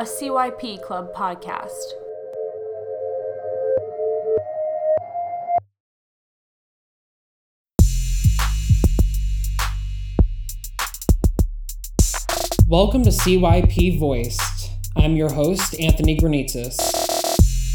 a CYP Club podcast. Welcome to CYP Voiced. I'm your host, Anthony Granitzis.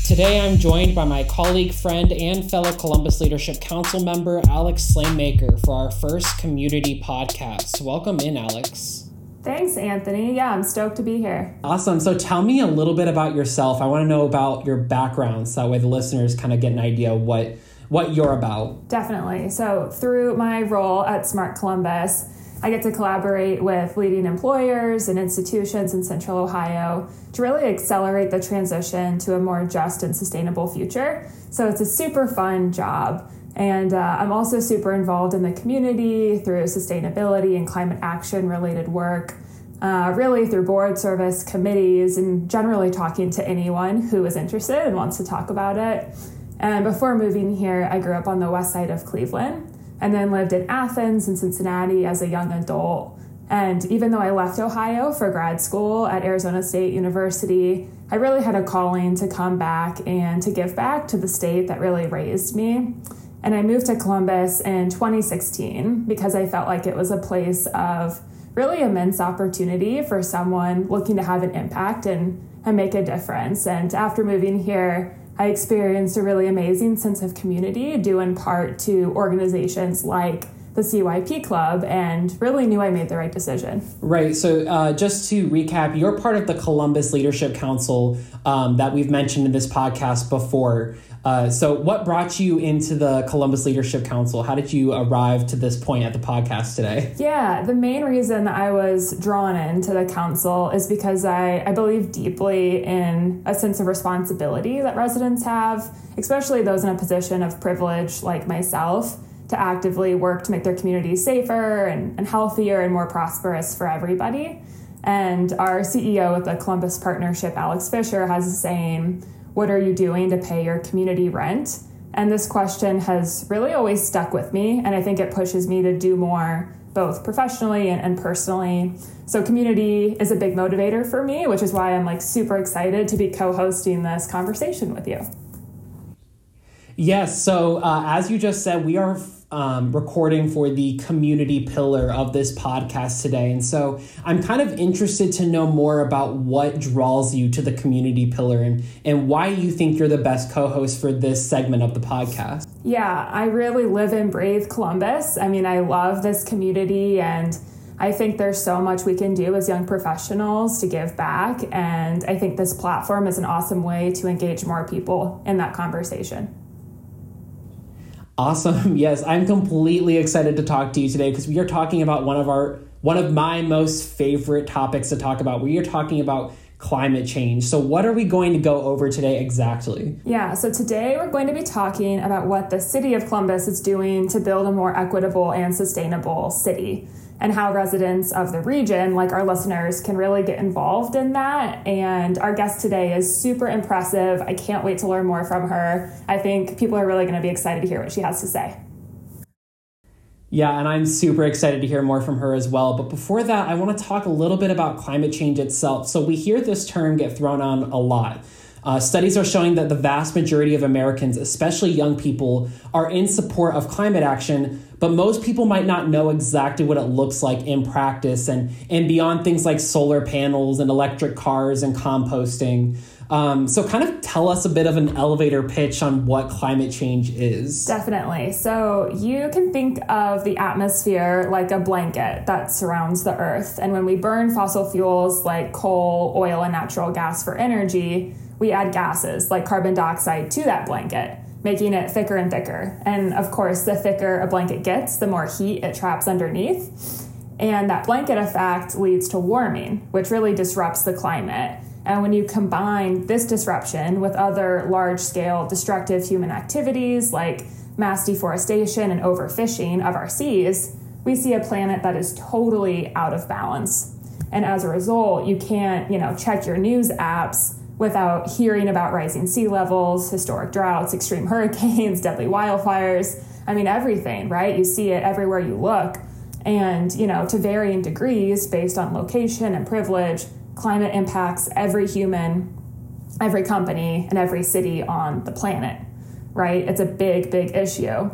Today I'm joined by my colleague, friend, and fellow Columbus Leadership Council member, Alex Slaymaker, for our first community podcast. Welcome in, Alex. Thanks, Anthony. Yeah, I'm stoked to be here. Awesome. So tell me a little bit about yourself. I want to know about your background so that way the listeners kind of get an idea of what what you're about. Definitely. So, through my role at Smart Columbus, I get to collaborate with leading employers and institutions in Central Ohio to really accelerate the transition to a more just and sustainable future. So, it's a super fun job. And uh, I'm also super involved in the community through sustainability and climate action related work, uh, really through board service committees and generally talking to anyone who is interested and wants to talk about it. And before moving here, I grew up on the west side of Cleveland and then lived in Athens and Cincinnati as a young adult. And even though I left Ohio for grad school at Arizona State University, I really had a calling to come back and to give back to the state that really raised me. And I moved to Columbus in 2016 because I felt like it was a place of really immense opportunity for someone looking to have an impact and, and make a difference. And after moving here, I experienced a really amazing sense of community due in part to organizations like the CYP Club and really knew I made the right decision. Right. So, uh, just to recap, you're part of the Columbus Leadership Council um, that we've mentioned in this podcast before. Uh, so, what brought you into the Columbus Leadership Council? How did you arrive to this point at the podcast today? Yeah, the main reason I was drawn into the council is because I, I believe deeply in a sense of responsibility that residents have, especially those in a position of privilege like myself, to actively work to make their communities safer and, and healthier and more prosperous for everybody. And our CEO with the Columbus Partnership, Alex Fischer, has a saying what are you doing to pay your community rent? And this question has really always stuck with me, and I think it pushes me to do more both professionally and, and, personally. So community is a big motivator for me, which is why I'm like super excited to be co-hosting this conversation with you. Yes. So uh, as you just said, we are um, recording for the community pillar of this podcast today. And so I'm kind of interested to know more about what draws you to the community pillar and, and why you think you're the best co host for this segment of the podcast. Yeah, I really live and breathe Columbus. I mean, I love this community and I think there's so much we can do as young professionals to give back. And I think this platform is an awesome way to engage more people in that conversation. Awesome. Yes, I'm completely excited to talk to you today because we are talking about one of our one of my most favorite topics to talk about. We are talking about climate change. So, what are we going to go over today exactly? Yeah, so today we're going to be talking about what the city of Columbus is doing to build a more equitable and sustainable city and how residents of the region, like our listeners, can really get involved in that. And our guest today is super impressive. I can't wait to learn more from her. I think people are really going to be excited to hear what she has to say. Yeah, and I'm super excited to hear more from her as well. But before that, I want to talk a little bit about climate change itself. So we hear this term get thrown on a lot. Uh, studies are showing that the vast majority of Americans, especially young people, are in support of climate action, but most people might not know exactly what it looks like in practice and, and beyond things like solar panels and electric cars and composting. Um, so, kind of tell us a bit of an elevator pitch on what climate change is. Definitely. So, you can think of the atmosphere like a blanket that surrounds the earth. And when we burn fossil fuels like coal, oil, and natural gas for energy, we add gases like carbon dioxide to that blanket, making it thicker and thicker. And of course, the thicker a blanket gets, the more heat it traps underneath. And that blanket effect leads to warming, which really disrupts the climate. And when you combine this disruption with other large scale destructive human activities like mass deforestation and overfishing of our seas, we see a planet that is totally out of balance. And as a result, you can't, you know, check your news apps without hearing about rising sea levels, historic droughts, extreme hurricanes, deadly wildfires. I mean, everything, right? You see it everywhere you look. And, you know, to varying degrees based on location and privilege, climate impacts every human, every company, and every city on the planet, right? It's a big, big issue.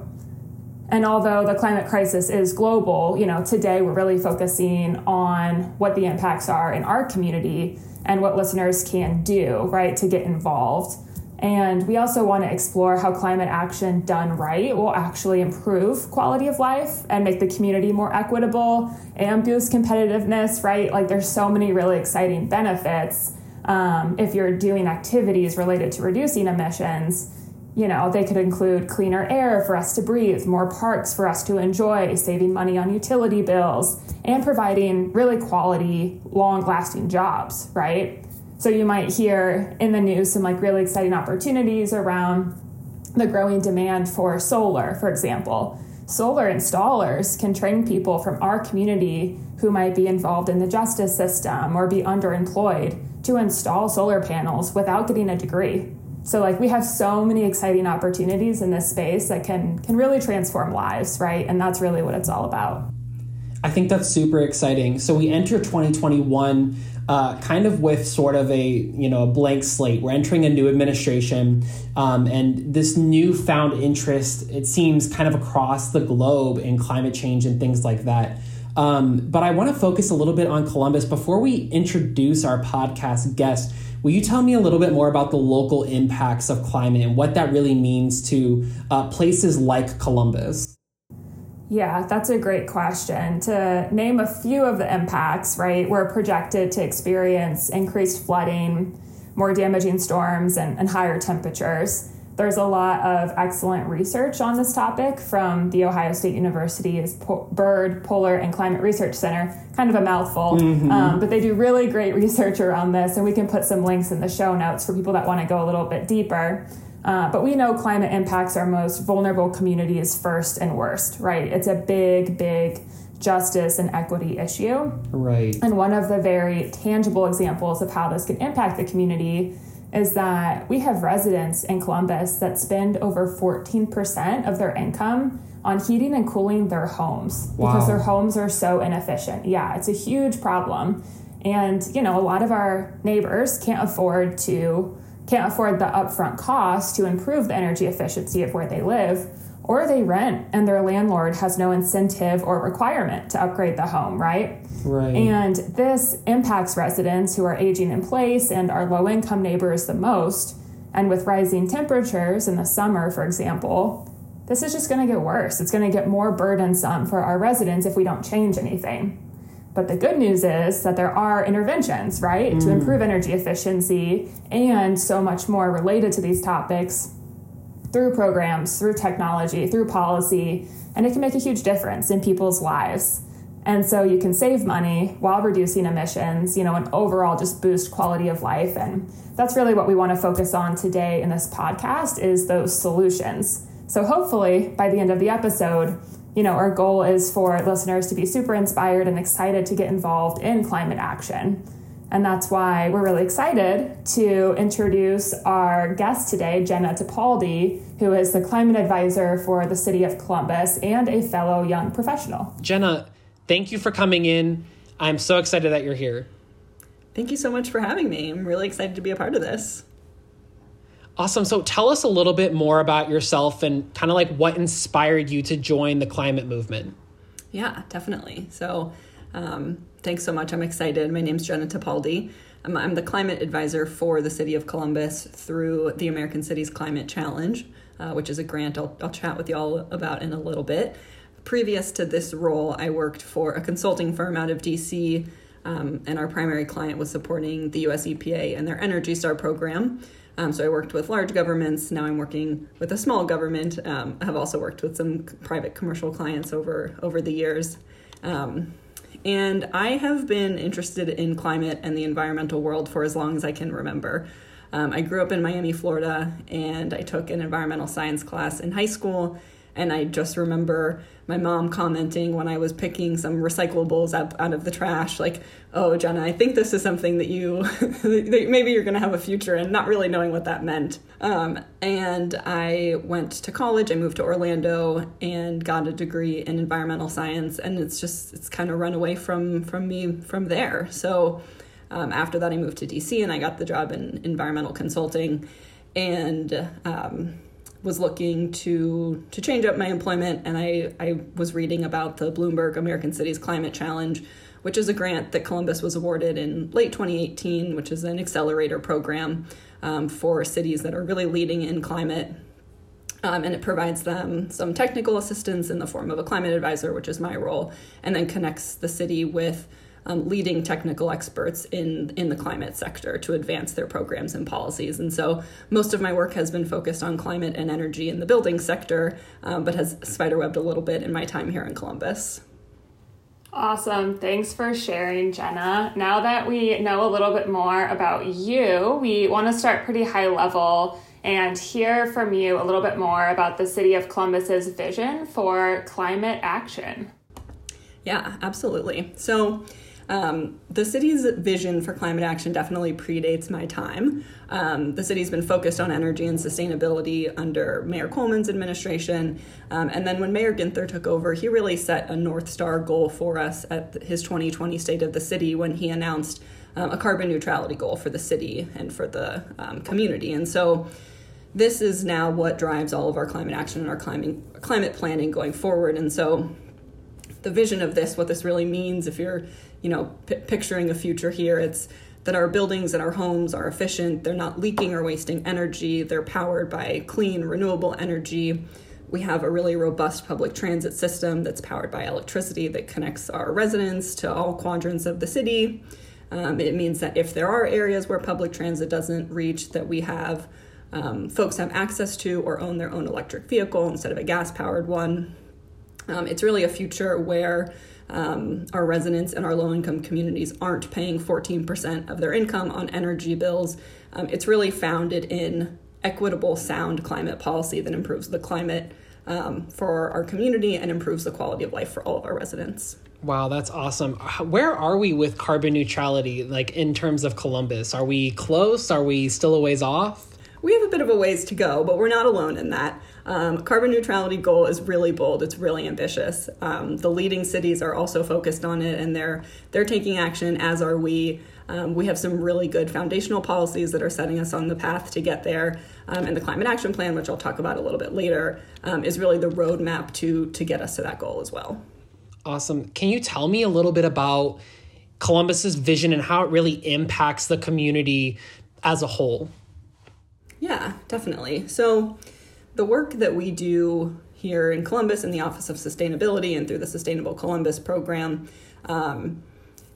And although the climate crisis is global, you know, today we're really focusing on what the impacts are in our community and what listeners can do, right, to get involved. And we also want to explore how climate action done right will actually improve quality of life and make the community more equitable and boost competitiveness, right? Like there's so many really exciting benefits um, if you're doing activities related to reducing emissions. You know, they could include cleaner air for us to breathe, more parks for us to enjoy, saving money on utility bills, and providing really quality, long lasting jobs, right? So you might hear in the news some like really exciting opportunities around the growing demand for solar, for example. Solar installers can train people from our community who might be involved in the justice system or be underemployed to install solar panels without getting a degree. So like we have so many exciting opportunities in this space that can can really transform lives, right? And that's really what it's all about. I think that's super exciting. So we enter 2021 uh, kind of with sort of a you know a blank slate. We're entering a new administration, um, and this newfound interest it seems kind of across the globe in climate change and things like that. Um, but I want to focus a little bit on Columbus before we introduce our podcast guest. Will you tell me a little bit more about the local impacts of climate and what that really means to uh, places like Columbus? Yeah, that's a great question. To name a few of the impacts, right, we're projected to experience increased flooding, more damaging storms, and, and higher temperatures. There's a lot of excellent research on this topic from the Ohio State University's po- Byrd, Polar, and Climate Research Center. Kind of a mouthful, mm-hmm. um, but they do really great research around this, and we can put some links in the show notes for people that want to go a little bit deeper. Uh, but we know climate impacts our most vulnerable communities first and worst, right? It's a big, big justice and equity issue. Right. And one of the very tangible examples of how this can impact the community is that we have residents in Columbus that spend over 14% of their income on heating and cooling their homes wow. because their homes are so inefficient. Yeah, it's a huge problem. And, you know, a lot of our neighbors can't afford to can't afford the upfront cost to improve the energy efficiency of where they live, or they rent and their landlord has no incentive or requirement to upgrade the home, right? Right. And this impacts residents who are aging in place and our low income neighbors the most. And with rising temperatures in the summer, for example, this is just going to get worse. It's going to get more burdensome for our residents if we don't change anything. But the good news is that there are interventions, right, mm. to improve energy efficiency and so much more related to these topics through programs, through technology, through policy, and it can make a huge difference in people's lives. And so you can save money while reducing emissions, you know, and overall just boost quality of life. And that's really what we want to focus on today in this podcast is those solutions. So hopefully by the end of the episode, you know, our goal is for listeners to be super inspired and excited to get involved in climate action. And that's why we're really excited to introduce our guest today, Jenna Topaldi, who is the climate advisor for the city of Columbus and a fellow young professional. Jenna, thank you for coming in. I'm so excited that you're here. Thank you so much for having me. I'm really excited to be a part of this. Awesome. So tell us a little bit more about yourself and kind of like what inspired you to join the climate movement. Yeah, definitely. So um, thanks so much. I'm excited. My name's Jenna Topaldi. I'm, I'm the climate advisor for the city of Columbus through the American Cities Climate Challenge, uh, which is a grant I'll, I'll chat with you all about in a little bit. Previous to this role, I worked for a consulting firm out of DC, um, and our primary client was supporting the US EPA and their Energy Star program. Um, so I worked with large governments. Now I'm working with a small government. Um, I have also worked with some private commercial clients over over the years. Um, and I have been interested in climate and the environmental world for as long as I can remember. Um, I grew up in Miami, Florida, and I took an environmental science class in high school. And I just remember my mom commenting when I was picking some recyclables out, out of the trash, like, oh, Jenna, I think this is something that you, that maybe you're going to have a future in, not really knowing what that meant. Um, and I went to college, I moved to Orlando and got a degree in environmental science. And it's just, it's kind of run away from, from me from there. So Um, after that, I moved to DC and I got the job in environmental consulting and um, was looking to to change up my employment. And I, I was reading about the Bloomberg American Cities Climate Challenge, which is a grant that Columbus was awarded in late 2018, which is an accelerator program um, for cities that are really leading in climate um, and it provides them some technical assistance in the form of a climate advisor, which is my role, and then connects the city with um, leading technical experts in, in the climate sector to advance their programs and policies. And so most of my work has been focused on climate and energy in the building sector, um, but has spiderwebbed a little bit in my time here in Columbus. Awesome. Thanks for sharing, Jenna. Now that we know a little bit more about you, we want to start pretty high level and hear from you a little bit more about the City of Columbus's vision for climate action. Yeah, absolutely. So, um, the city's vision for climate action definitely predates my time. Um, the city's been focused on energy and sustainability under Mayor Coleman's administration. Um, and then when Mayor Ginther took over, he really set a North Star goal for us at his 2020 State of the City when he announced um, a carbon neutrality goal for the city and for the um, community. And so this is now what drives all of our climate action and our climate, climate planning going forward. And so the vision of this, what this really means, if you're, you know, p- picturing a future here, it's that our buildings and our homes are efficient, they're not leaking or wasting energy, they're powered by clean, renewable energy. We have a really robust public transit system that's powered by electricity that connects our residents to all quadrants of the city. Um, it means that if there are areas where public transit doesn't reach, that we have um, folks have access to or own their own electric vehicle instead of a gas powered one. Um, it's really a future where um, our residents and our low income communities aren't paying 14% of their income on energy bills. Um, it's really founded in equitable, sound climate policy that improves the climate um, for our community and improves the quality of life for all of our residents. Wow, that's awesome. Where are we with carbon neutrality, like in terms of Columbus? Are we close? Are we still a ways off? We have a bit of a ways to go, but we're not alone in that. Um, carbon neutrality goal is really bold. It's really ambitious. Um, the leading cities are also focused on it, and they're they're taking action. As are we. Um, we have some really good foundational policies that are setting us on the path to get there. Um, and the climate action plan, which I'll talk about a little bit later, um, is really the roadmap to to get us to that goal as well. Awesome. Can you tell me a little bit about Columbus's vision and how it really impacts the community as a whole? Yeah, definitely. So, the work that we do here in Columbus in the Office of Sustainability and through the Sustainable Columbus program, um,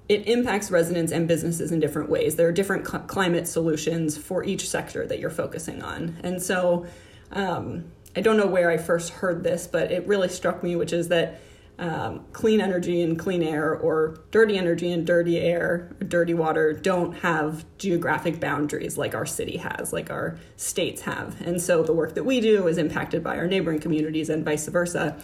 it impacts residents and businesses in different ways. There are different cl- climate solutions for each sector that you're focusing on. And so, um, I don't know where I first heard this, but it really struck me, which is that um, clean energy and clean air or dirty energy and dirty air dirty water don't have geographic boundaries like our city has like our states have. And so the work that we do is impacted by our neighboring communities and vice versa.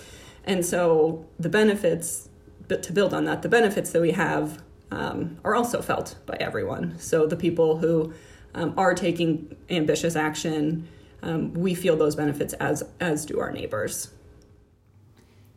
And so the benefits but to build on that the benefits that we have um, are also felt by everyone. So the people who um, are taking ambitious action um, we feel those benefits as as do our neighbors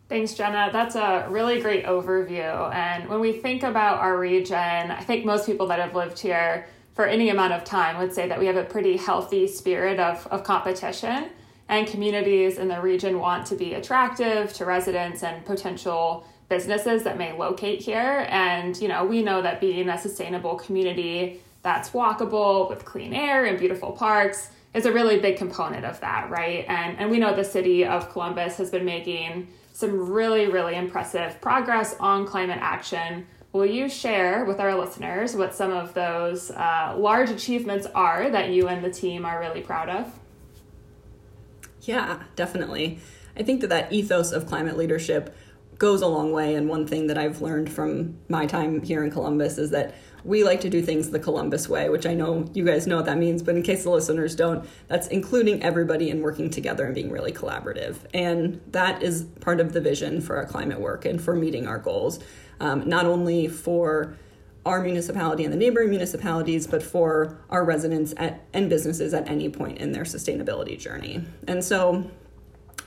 Thanks, Jenna. That's a really great overview. And when we think about our region, I think most people that have lived here for any amount of time would say that we have a pretty healthy spirit of, of competition. And communities in the region want to be attractive to residents and potential businesses that may locate here. And, you know, we know that being a sustainable community that's walkable with clean air and beautiful parks is a really big component of that, right? And, and we know the city of Columbus has been making some really, really impressive progress on climate action. Will you share with our listeners what some of those uh, large achievements are that you and the team are really proud of? Yeah, definitely. I think that that ethos of climate leadership goes a long way. And one thing that I've learned from my time here in Columbus is that we like to do things the Columbus way, which I know you guys know what that means, but in case the listeners don't, that's including everybody and working together and being really collaborative. And that is part of the vision for our climate work and for meeting our goals, um, not only for our municipality and the neighboring municipalities, but for our residents at, and businesses at any point in their sustainability journey. And so,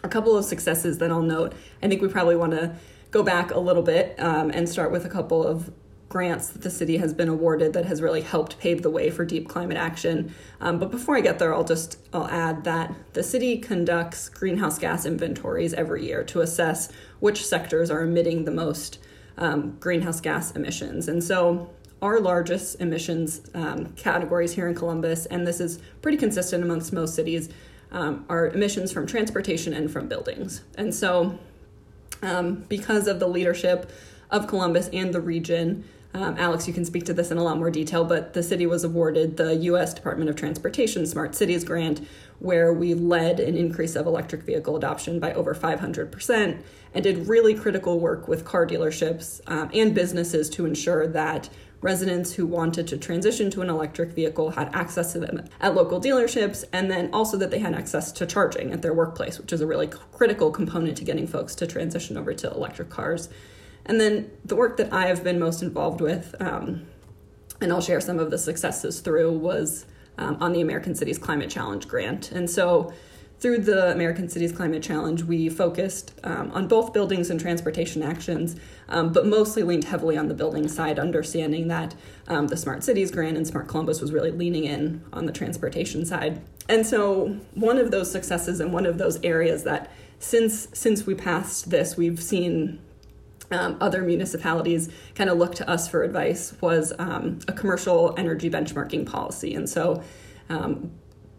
a couple of successes that I'll note. I think we probably want to go back a little bit um, and start with a couple of grants that the city has been awarded that has really helped pave the way for deep climate action. Um, but before I get there, I'll just I'll add that the city conducts greenhouse gas inventories every year to assess which sectors are emitting the most um, greenhouse gas emissions. And so our largest emissions um, categories here in Columbus, and this is pretty consistent amongst most cities, um, are emissions from transportation and from buildings. And so, um, because of the leadership of Columbus and the region, um, Alex, you can speak to this in a lot more detail, but the city was awarded the U.S. Department of Transportation Smart Cities Grant, where we led an increase of electric vehicle adoption by over 500% and did really critical work with car dealerships um, and businesses to ensure that residents who wanted to transition to an electric vehicle had access to them at local dealerships, and then also that they had access to charging at their workplace, which is a really critical component to getting folks to transition over to electric cars. And then the work that I have been most involved with, um, and I'll share some of the successes through, was um, on the American Cities Climate Challenge grant. And so through the American Cities Climate Challenge, we focused um, on both buildings and transportation actions, um, but mostly leaned heavily on the building side, understanding that um, the Smart Cities grant and Smart Columbus was really leaning in on the transportation side. And so, one of those successes and one of those areas that since since we passed this, we've seen um, other municipalities kind of look to us for advice was um, a commercial energy benchmarking policy. And so um,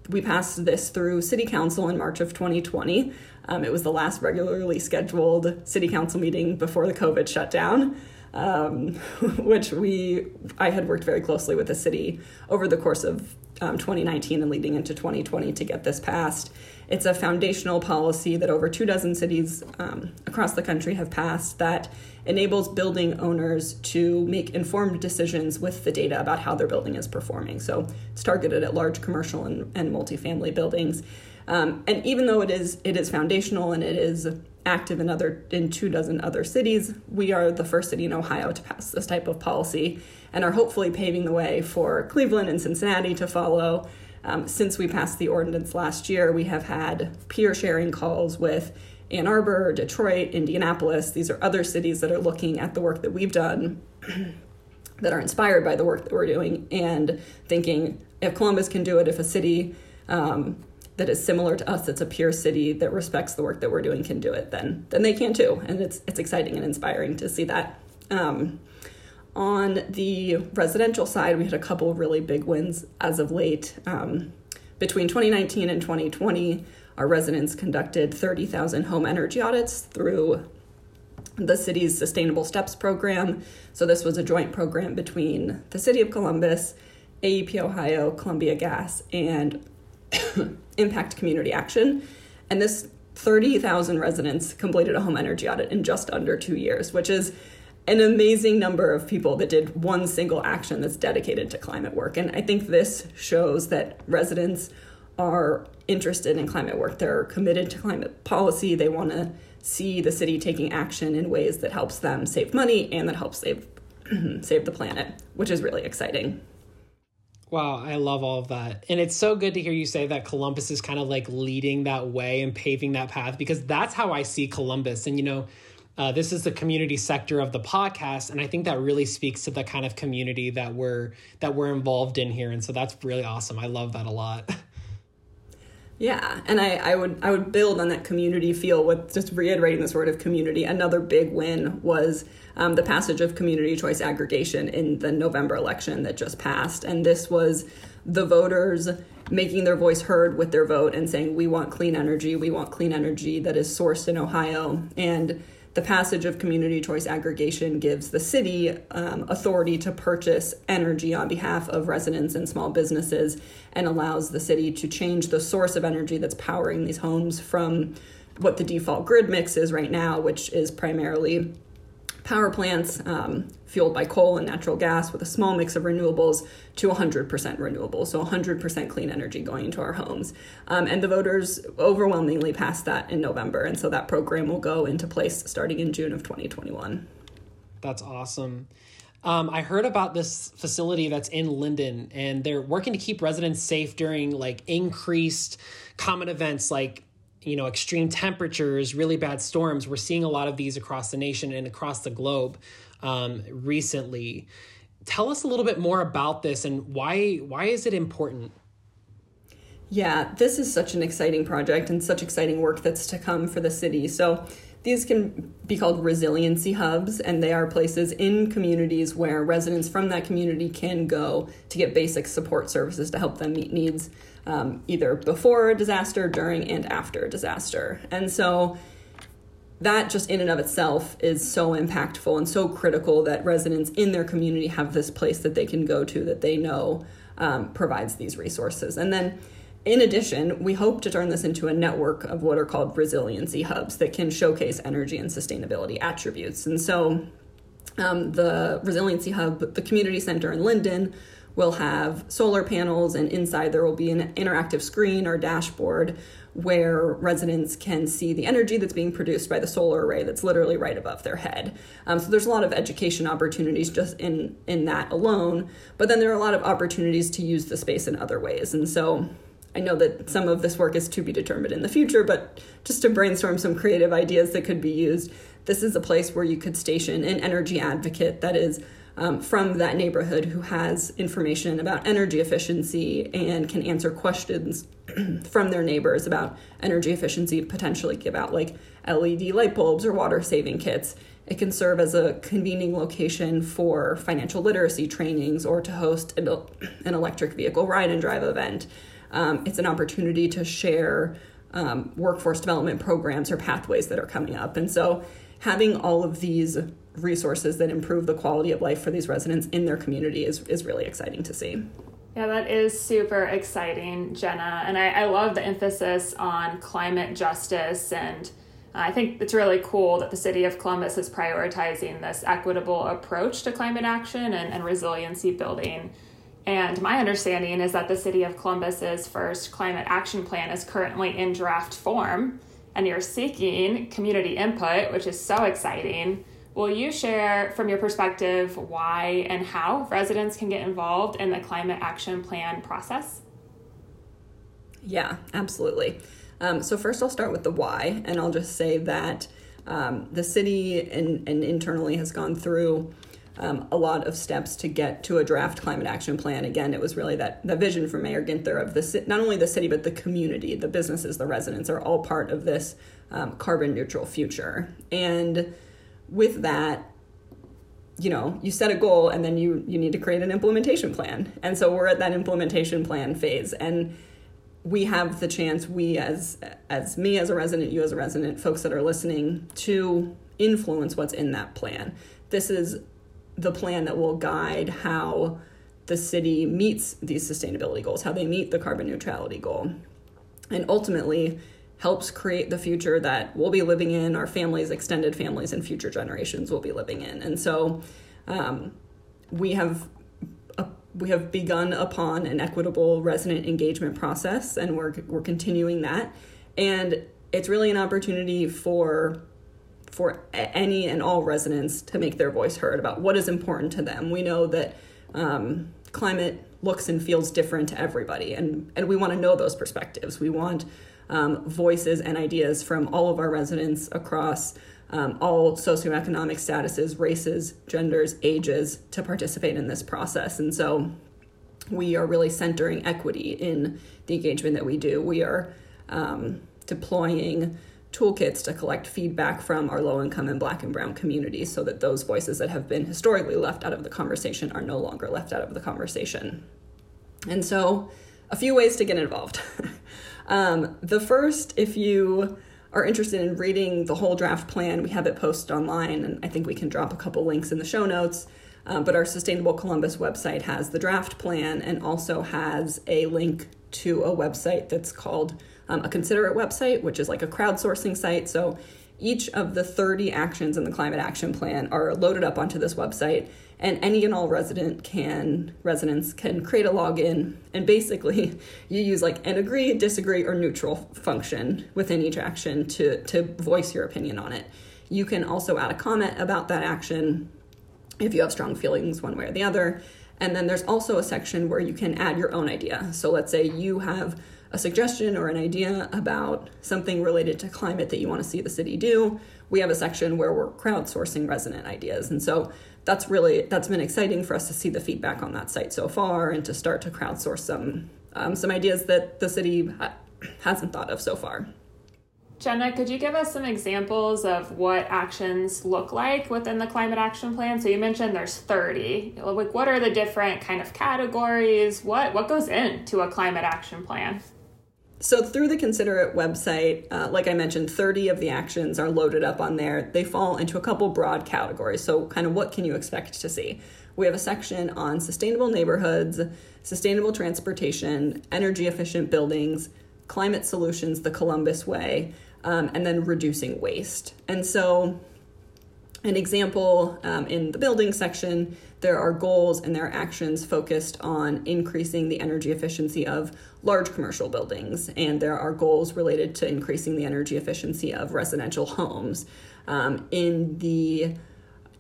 we passed this through City Council in March of 2020. Um, it was the last regularly scheduled City Council meeting before the COVID shutdown. Um, which we I had worked very closely with the city over the course of um, 2019 and leading into 2020 to get this passed. It's a foundational policy that over two dozen cities um, across the country have passed that enables building owners to make informed decisions with the data about how their building is performing. So it's targeted at large commercial and, and multifamily buildings. Um, and even though it is it is foundational and it is active in other in two dozen other cities, we are the first city in Ohio to pass this type of policy and are hopefully paving the way for Cleveland and Cincinnati to follow. Um, since we passed the ordinance last year, we have had peer sharing calls with Ann Arbor, Detroit, Indianapolis. These are other cities that are looking at the work that we've done, that are inspired by the work that we're doing, and thinking if Columbus can do it, if a city um, that is similar to us, that's a peer city that respects the work that we're doing, can do it, then then they can too. And it's it's exciting and inspiring to see that. Um, on the residential side, we had a couple of really big wins as of late. Um, between 2019 and 2020, our residents conducted 30,000 home energy audits through the city's Sustainable Steps program. So, this was a joint program between the City of Columbus, AEP Ohio, Columbia Gas, and Impact Community Action. And this 30,000 residents completed a home energy audit in just under two years, which is an amazing number of people that did one single action that's dedicated to climate work. And I think this shows that residents are interested in climate work. They're committed to climate policy. They want to see the city taking action in ways that helps them save money and that helps save save the planet, which is really exciting. Wow, I love all of that. And it's so good to hear you say that Columbus is kind of like leading that way and paving that path because that's how I see Columbus. And, you know, uh, this is the community sector of the podcast, and I think that really speaks to the kind of community that we're that we're involved in here. And so that's really awesome. I love that a lot. Yeah, and I, I would I would build on that community feel with just reiterating this word of community. Another big win was um, the passage of community choice aggregation in the November election that just passed, and this was the voters making their voice heard with their vote and saying we want clean energy, we want clean energy that is sourced in Ohio, and the passage of community choice aggregation gives the city um, authority to purchase energy on behalf of residents and small businesses and allows the city to change the source of energy that's powering these homes from what the default grid mix is right now, which is primarily power plants um, fueled by coal and natural gas with a small mix of renewables to 100% renewable, so 100% clean energy going into our homes. Um, and the voters overwhelmingly passed that in November, and so that program will go into place starting in June of 2021. That's awesome. Um, I heard about this facility that's in Linden, and they're working to keep residents safe during like increased common events like you know extreme temperatures really bad storms we're seeing a lot of these across the nation and across the globe um, recently. Tell us a little bit more about this and why why is it important? Yeah, this is such an exciting project and such exciting work that's to come for the city. So these can be called resiliency hubs, and they are places in communities where residents from that community can go to get basic support services to help them meet needs um, either before a disaster, during, and after a disaster. And so that just in and of itself is so impactful and so critical that residents in their community have this place that they can go to that they know um, provides these resources. And then in addition, we hope to turn this into a network of what are called resiliency hubs that can showcase energy and sustainability attributes. And so, um, the resiliency hub, the community center in Linden, will have solar panels, and inside there will be an interactive screen or dashboard where residents can see the energy that's being produced by the solar array that's literally right above their head. Um, so there's a lot of education opportunities just in in that alone, but then there are a lot of opportunities to use the space in other ways. And so I know that some of this work is to be determined in the future, but just to brainstorm some creative ideas that could be used, this is a place where you could station an energy advocate that is um, from that neighborhood who has information about energy efficiency and can answer questions from their neighbors about energy efficiency, potentially give out like LED light bulbs or water saving kits. It can serve as a convening location for financial literacy trainings or to host an electric vehicle ride and drive event. Um, it's an opportunity to share um, workforce development programs or pathways that are coming up. And so, having all of these resources that improve the quality of life for these residents in their community is, is really exciting to see. Yeah, that is super exciting, Jenna. And I, I love the emphasis on climate justice. And I think it's really cool that the city of Columbus is prioritizing this equitable approach to climate action and, and resiliency building. And my understanding is that the City of Columbus's first climate action plan is currently in draft form, and you're seeking community input, which is so exciting. Will you share from your perspective why and how residents can get involved in the climate action plan process? Yeah, absolutely. Um, so, first, I'll start with the why, and I'll just say that um, the city and, and internally has gone through um, a lot of steps to get to a draft climate action plan. Again, it was really that the vision for Mayor Ginther of the not only the city but the community, the businesses, the residents are all part of this um, carbon neutral future. And with that, you know, you set a goal and then you you need to create an implementation plan. And so we're at that implementation plan phase and we have the chance we as as me as a resident you as a resident folks that are listening to influence what's in that plan this is the plan that will guide how the city meets these sustainability goals, how they meet the carbon neutrality goal, and ultimately helps create the future that we'll be living in, our families, extended families, and future generations will be living in. And so um, we have uh, we have begun upon an equitable resident engagement process, and we're we're continuing that. And it's really an opportunity for for any and all residents to make their voice heard about what is important to them. We know that um, climate looks and feels different to everybody, and, and we want to know those perspectives. We want um, voices and ideas from all of our residents across um, all socioeconomic statuses, races, genders, ages to participate in this process. And so we are really centering equity in the engagement that we do. We are um, deploying toolkits to collect feedback from our low income and black and brown communities so that those voices that have been historically left out of the conversation are no longer left out of the conversation. And so, a few ways to get involved. um, the first, if you are interested in reading the whole draft plan, we have it posted online, and I think we can drop a couple links in the show notes. Um, but our Sustainable Columbus website has the draft plan and also has a link to a website that's called um, a Consider It website, which is like a crowdsourcing site. So each of the 30 actions in the climate action plan are loaded up onto this website and any and all resident can residents can create a login. And basically you use like an agree disagree or neutral function within each action to to voice your opinion on it. You can also add a comment about that action if you have strong feelings one way or the other. And then there's also a section where you can add your own idea. So let's say you have a suggestion or an idea about something related to climate that you want to see the city do, we have a section where we're crowdsourcing resident ideas. And so that's really that's been exciting for us to see the feedback on that site so far and to start to crowdsource some um, some ideas that the city ha- hasn't thought of so far. Jenna, could you give us some examples of what actions look like within the climate action plan? So you mentioned there's 30. Like what are the different kind of categories? What what goes into a climate action plan? So, through the Consider It website, uh, like I mentioned, 30 of the actions are loaded up on there. They fall into a couple broad categories. So, kind of what can you expect to see? We have a section on sustainable neighborhoods, sustainable transportation, energy efficient buildings, climate solutions, the Columbus way, um, and then reducing waste. And so, an example um, in the building section, there are goals and there are actions focused on increasing the energy efficiency of large commercial buildings, and there are goals related to increasing the energy efficiency of residential homes. Um, in the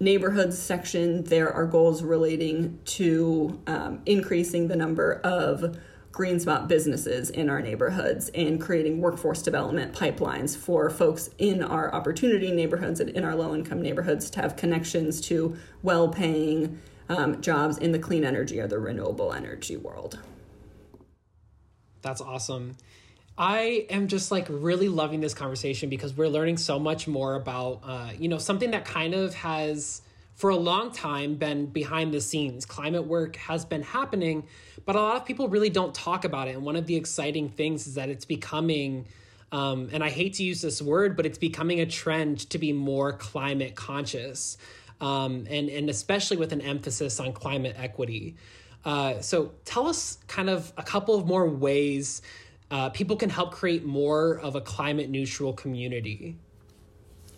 neighborhoods section, there are goals relating to um, increasing the number of GreenSpot businesses in our neighborhoods and creating workforce development pipelines for folks in our opportunity neighborhoods and in our low income neighborhoods to have connections to well paying um, jobs in the clean energy or the renewable energy world. That's awesome. I am just like really loving this conversation because we're learning so much more about, uh, you know, something that kind of has for a long time been behind the scenes. Climate work has been happening, but a lot of people really don't talk about it. And one of the exciting things is that it's becoming, um, and I hate to use this word, but it's becoming a trend to be more climate conscious, um, and and especially with an emphasis on climate equity. Uh, so tell us kind of a couple of more ways uh, people can help create more of a climate neutral community.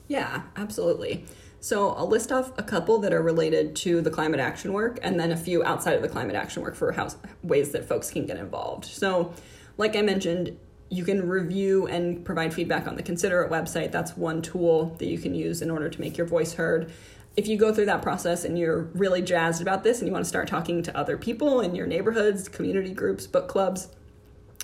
Yeah, absolutely. So I'll list off a couple that are related to the climate action work and then a few outside of the climate action work for how, ways that folks can get involved. So, like I mentioned, you can review and provide feedback on the Consider It website. That's one tool that you can use in order to make your voice heard. If you go through that process and you're really jazzed about this and you want to start talking to other people in your neighborhoods, community groups, book clubs,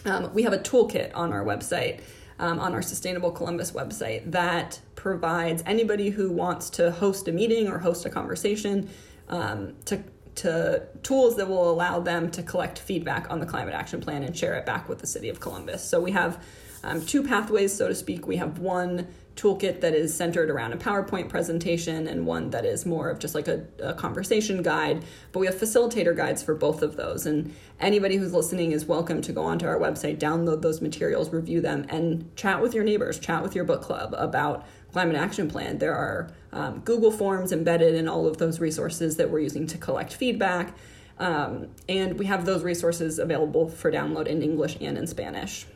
um, we have a toolkit on our website um, on our Sustainable Columbus website that provides anybody who wants to host a meeting or host a conversation um, to to tools that will allow them to collect feedback on the climate action plan and share it back with the city of Columbus. So we have um, two pathways, so to speak. We have one toolkit that is centered around a PowerPoint presentation and one that is more of just like a, a, conversation guide. But we have facilitator guides for both of those. And anybody who's listening is welcome to go onto our website, download those materials, review them, and chat with your neighbors, chat with your book club about climate action plan. There are um, Google Forms embedded in all of those resources that we're using to collect feedback. Um, and we have those resources available for download in English and in Spanish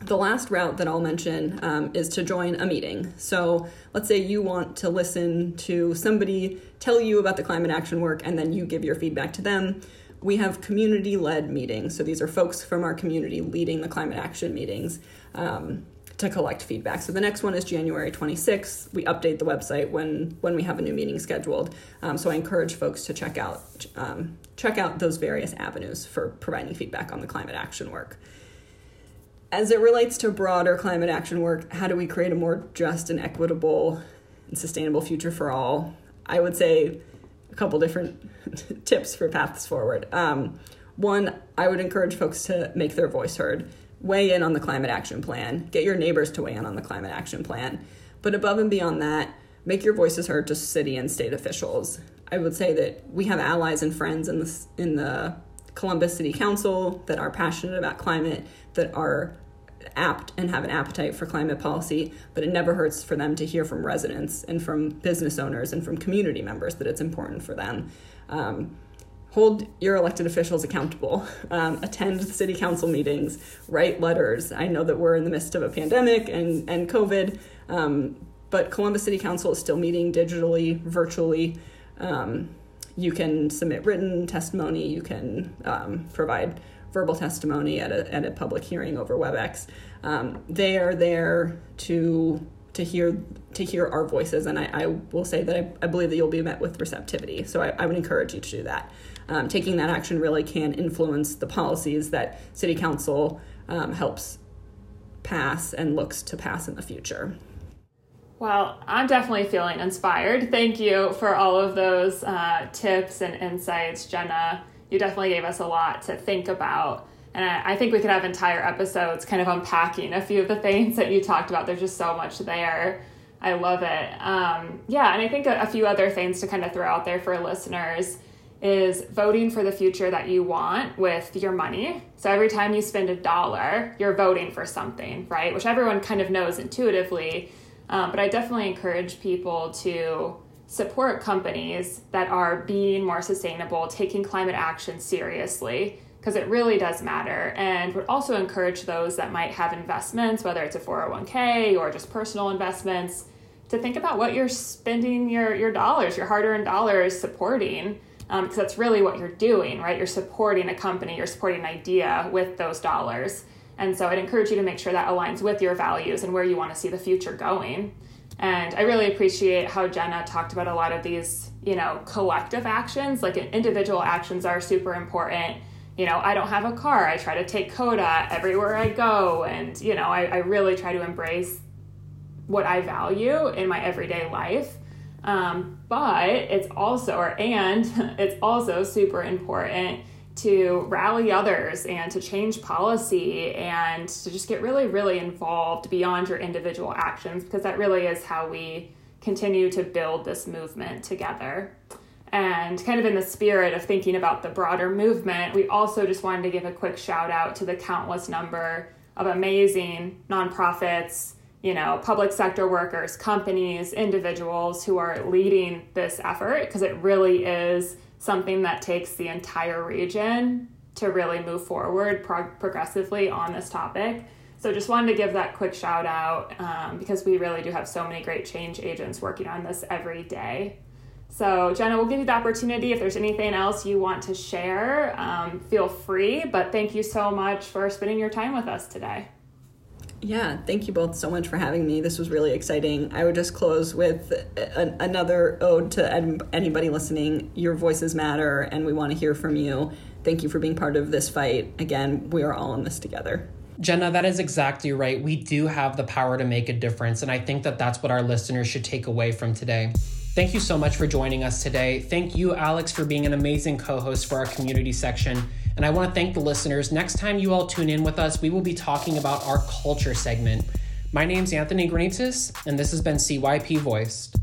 the last route that I'll mention um, is to join a meeting. So let's say you want to listen to somebody tell you about the climate action work and then you give your feedback to them. We have community led meetings. So these are folks from our community leading the climate action meetings um, to collect feedback. So the next one is January 26th. We update the website when, when we have a new meeting scheduled. Um, so I encourage folks to check out, um, check out those various avenues for providing feedback on the climate action work as it relates to broader climate action work, how do we create a more just and equitable and sustainable future for all? I would say a couple different tips for paths forward. Um, one, I would encourage folks to make their voice heard, weigh in on the climate action plan, get your neighbors to weigh in on the climate action plan. But above and beyond that, make your voices heard to city and state officials. I would say that we have allies and friends in the, in the Columbus City Council that are passionate about climate, that are apt and have an appetite for climate policy, but it never hurts for them to hear from residents and from business owners and from community members that it's important for them. Um, hold your elected officials accountable, um, attend city council meetings, write letters. I know that we're in the midst of a pandemic and, and COVID, um, but Columbus City Council is still meeting digitally, virtually. Um, you can submit written testimony, you can um, provide verbal testimony at a, at a public hearing over WebEx. Um, they are there to to hear to hear our voices, and I, I will say that I, I, believe that you'll be met with receptivity. So I, I would encourage you to do that. Um, taking that action really can influence the policies that City Council um, helps pass and looks to pass in the future. Well, I'm definitely feeling inspired. Thank you for all of those uh, tips and insights, Jenna. You definitely gave us a lot to think about. And I, I think we could have entire episodes kind of unpacking a few of the things that you talked about. There's just so much there. I love it. Um, yeah, and I think a, a few other things to kind of throw out there for listeners is voting for the future that you want with your money. So every time you spend a dollar, you're voting for something, right? Which everyone kind of knows intuitively. Um, but I definitely encourage people to support companies that are being more sustainable, taking climate action seriously, because it really does matter. And would also encourage those that might have investments, whether it's a 401k or just personal investments, to think about what you're spending your, your dollars, your hard earned dollars supporting because um, that's really what you're doing, right? You're supporting a company, you're supporting an idea with those dollars. And so I'd encourage you to make sure that aligns with your values and where you want to see the future going. And I really appreciate how Jenna talked about a lot of these, you know, collective actions. Like individual actions are super important. You know, I don't have a car. I try to take COTA everywhere I go. And, you know, I, I really try to embrace what I value in my everyday life. Um, but it's also, or and it's also super important to rally others and to change policy and to just get really, really involved beyond your individual actions because that really is how we continue to build this movement together. And kind of in the spirit of thinking about the broader movement, we also just wanted to give a quick shout out to the countless number of amazing nonprofits, you know, public sector workers, companies, individuals who are leading this effort because it really is something that takes the entire region to really move forward prog- progressively on this topic. So just wanted to give that quick shout out um, because we really do have so many great change agents working on this every day. So Jenna, we'll give you the opportunity if there's anything else you want to share, um, feel free. But thank you so much for spending your time with us today. Yeah, thank you both so much for having me. This was really exciting. I would just close with another ode to anybody listening. Your voices matter, and we want to hear from you. Thank you for being part of this fight. Again, we are all in this together. Jenna, that is exactly right. We do have the power to make a difference, and I think that that's what our listeners should take away from today. Thank you so much for joining us today. Thank you, Alex, for being an amazing co host for our community section. And I want to thank the listeners. Next time you all tune in with us, we will be talking about our culture segment. My name's Anthony Granitas, and this has been CYP Voiced.